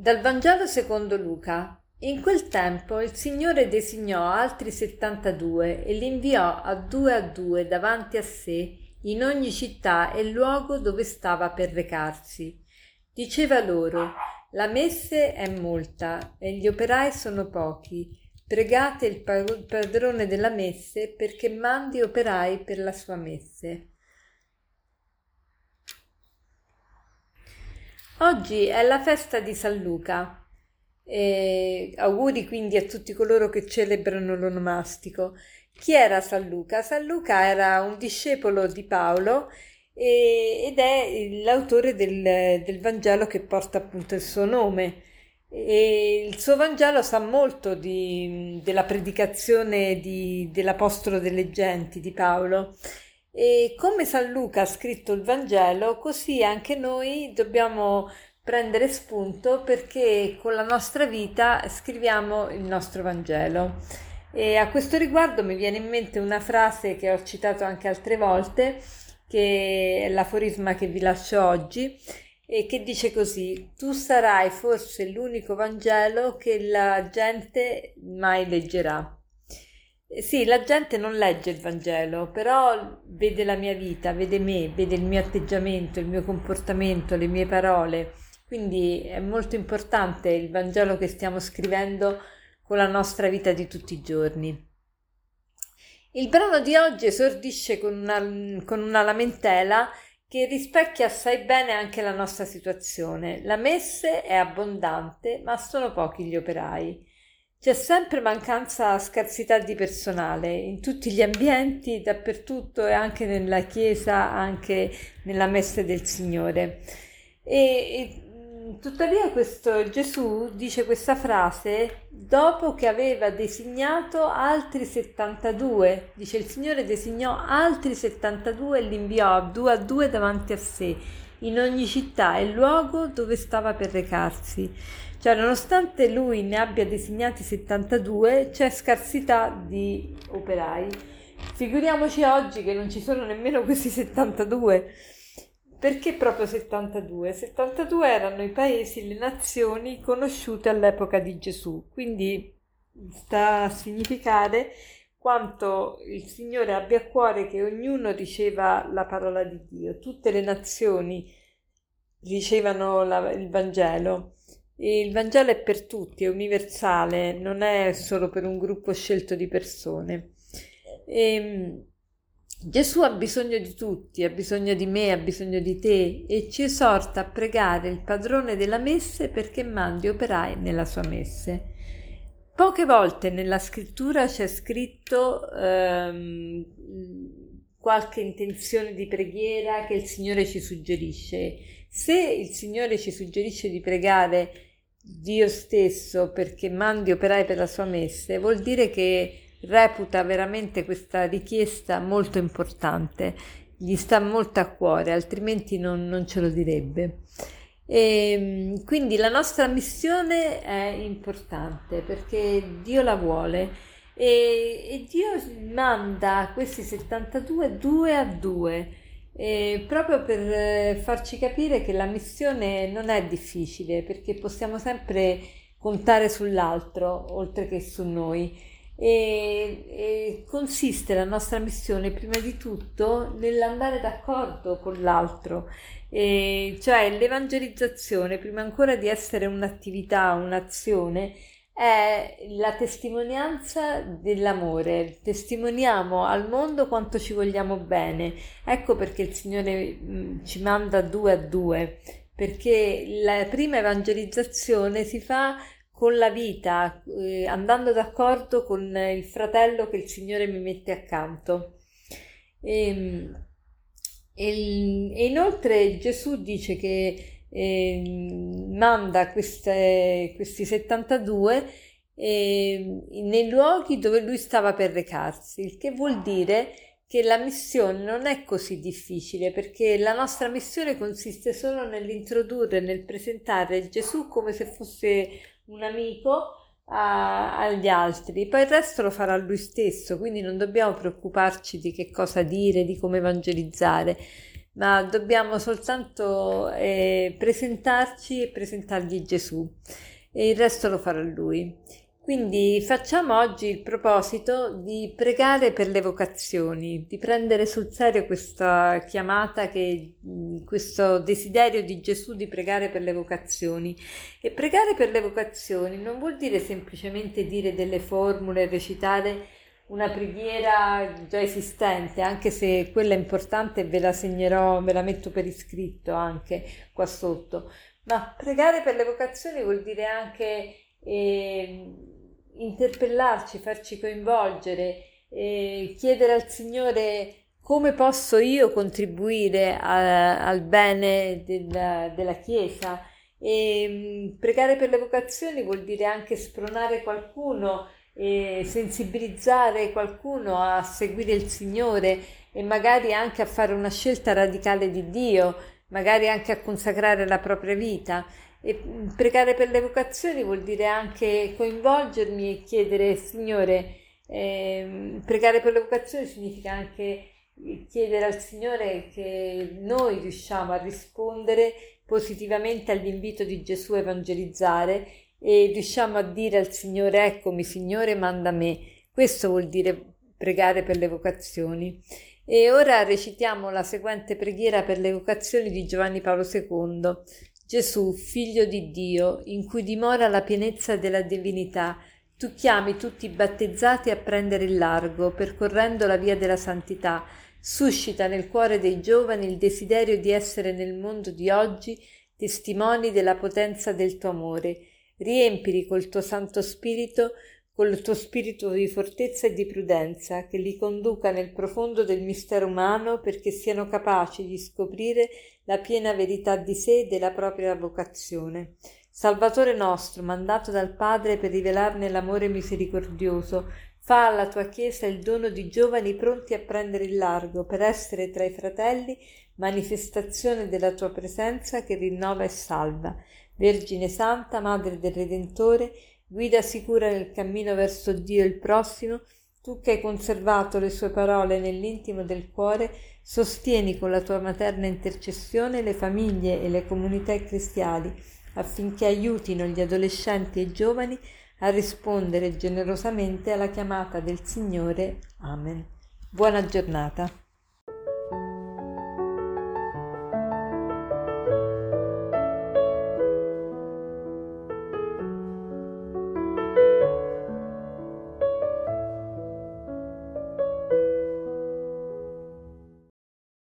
Dal Vangelo secondo Luca. In quel tempo il Signore designò altri settantadue e li inviò a due a due davanti a sé in ogni città e luogo dove stava per recarsi. Diceva loro: La messe è molta e gli operai sono pochi. Pregate il padrone della messe perché mandi operai per la sua messe. Oggi è la festa di San Luca. E auguri quindi a tutti coloro che celebrano l'onomastico. Chi era San Luca? San Luca era un discepolo di Paolo e, ed è l'autore del, del, Vangelo che porta appunto il suo nome. E il suo Vangelo sa molto di, della predicazione di, dell'Apostolo delle Genti di Paolo e come San Luca ha scritto il Vangelo, così anche noi dobbiamo prendere spunto perché con la nostra vita scriviamo il nostro Vangelo. E a questo riguardo mi viene in mente una frase che ho citato anche altre volte, che è l'aforisma che vi lascio oggi, e che dice così: Tu sarai forse l'unico Vangelo che la gente mai leggerà. Eh, sì, la gente non legge il Vangelo, però vede la mia vita, vede me, vede il mio atteggiamento, il mio comportamento, le mie parole. Quindi è molto importante il Vangelo che stiamo scrivendo con la nostra vita di tutti i giorni. Il brano di oggi esordisce con una, con una lamentela che rispecchia assai bene anche la nostra situazione. La messe è abbondante, ma sono pochi gli operai. C'è sempre mancanza, scarsità di personale in tutti gli ambienti, dappertutto e anche nella chiesa, anche nella messe del Signore. E, e tuttavia questo Gesù dice questa frase dopo che aveva designato altri 72. Dice il Signore designò altri 72 e li inviò a due a due davanti a sé, in ogni città e luogo dove stava per recarsi. Cioè, nonostante lui ne abbia designati 72, c'è scarsità di operai. Figuriamoci oggi che non ci sono nemmeno questi 72. Perché proprio 72? 72 erano i paesi, le nazioni conosciute all'epoca di Gesù. Quindi sta a significare quanto il Signore abbia a cuore che ognuno riceva la parola di Dio. Tutte le nazioni ricevano la, il Vangelo il Vangelo è per tutti, è universale, non è solo per un gruppo scelto di persone. E, ehm, Gesù ha bisogno di tutti, ha bisogno di me, ha bisogno di te e ci esorta a pregare il padrone della messe perché mandi operai nella sua messe. Poche volte nella scrittura c'è scritto ehm, qualche intenzione di preghiera che il Signore ci suggerisce. Se il Signore ci suggerisce di pregare Dio stesso perché mandi operai per la sua messe, vuol dire che reputa veramente questa richiesta molto importante, gli sta molto a cuore, altrimenti non, non ce lo direbbe. E ehm, quindi la nostra missione è importante perché Dio la vuole. E, e Dio manda questi 72 due a due e proprio per eh, farci capire che la missione non è difficile perché possiamo sempre contare sull'altro oltre che su noi. E, e consiste la nostra missione prima di tutto nell'andare d'accordo con l'altro. E cioè l'evangelizzazione prima ancora di essere un'attività un'azione è la testimonianza dell'amore. Testimoniamo al mondo quanto ci vogliamo bene. Ecco perché il Signore mm, ci manda due a due, perché la prima evangelizzazione si fa con la vita, eh, andando d'accordo con il fratello che il Signore mi mette accanto. E, e, e inoltre Gesù dice che manda queste, questi 72 eh, nei luoghi dove lui stava per recarsi, il che vuol dire che la missione non è così difficile perché la nostra missione consiste solo nell'introdurre, nel presentare Gesù come se fosse un amico a, agli altri, poi il resto lo farà lui stesso, quindi non dobbiamo preoccuparci di che cosa dire, di come evangelizzare ma dobbiamo soltanto eh, presentarci e presentargli Gesù e il resto lo farà lui. Quindi facciamo oggi il proposito di pregare per le vocazioni, di prendere sul serio questa chiamata, che, questo desiderio di Gesù di pregare per le vocazioni. E pregare per le vocazioni non vuol dire semplicemente dire delle formule, recitare una preghiera già esistente, anche se quella è importante ve la segnerò, ve la metto per iscritto anche qua sotto. Ma pregare per le vocazioni vuol dire anche eh, interpellarci, farci coinvolgere, eh, chiedere al Signore come posso io contribuire a, al bene della, della Chiesa. E, mh, pregare per le vocazioni vuol dire anche spronare qualcuno, e sensibilizzare qualcuno a seguire il Signore e magari anche a fare una scelta radicale di Dio, magari anche a consacrare la propria vita. E pregare per le vocazioni vuol dire anche coinvolgermi e chiedere, Signore, eh, pregare per le vocazioni significa anche chiedere al Signore che noi riusciamo a rispondere positivamente all'invito di Gesù a evangelizzare e riusciamo a dire al Signore eccomi Signore manda me. Questo vuol dire pregare per le vocazioni. E ora recitiamo la seguente preghiera per le vocazioni di Giovanni Paolo II. Gesù, figlio di Dio, in cui dimora la pienezza della divinità, tu chiami tutti i battezzati a prendere il largo, percorrendo la via della santità, suscita nel cuore dei giovani il desiderio di essere nel mondo di oggi testimoni della potenza del tuo amore. Riempili col tuo Santo Spirito col tuo spirito di fortezza e di prudenza, che li conduca nel profondo del mistero umano perché siano capaci di scoprire la piena verità di sé e della propria vocazione. Salvatore nostro, mandato dal Padre per rivelarne l'amore misericordioso, fa alla tua Chiesa il dono di giovani pronti a prendere il largo per essere tra i fratelli manifestazione della tua presenza che rinnova e salva. Vergine Santa, Madre del Redentore, guida sicura nel cammino verso Dio il prossimo, tu che hai conservato le sue parole nell'intimo del cuore, sostieni con la tua materna intercessione le famiglie e le comunità cristiane affinché aiutino gli adolescenti e i giovani a rispondere generosamente alla chiamata del Signore. Amen. Buona giornata.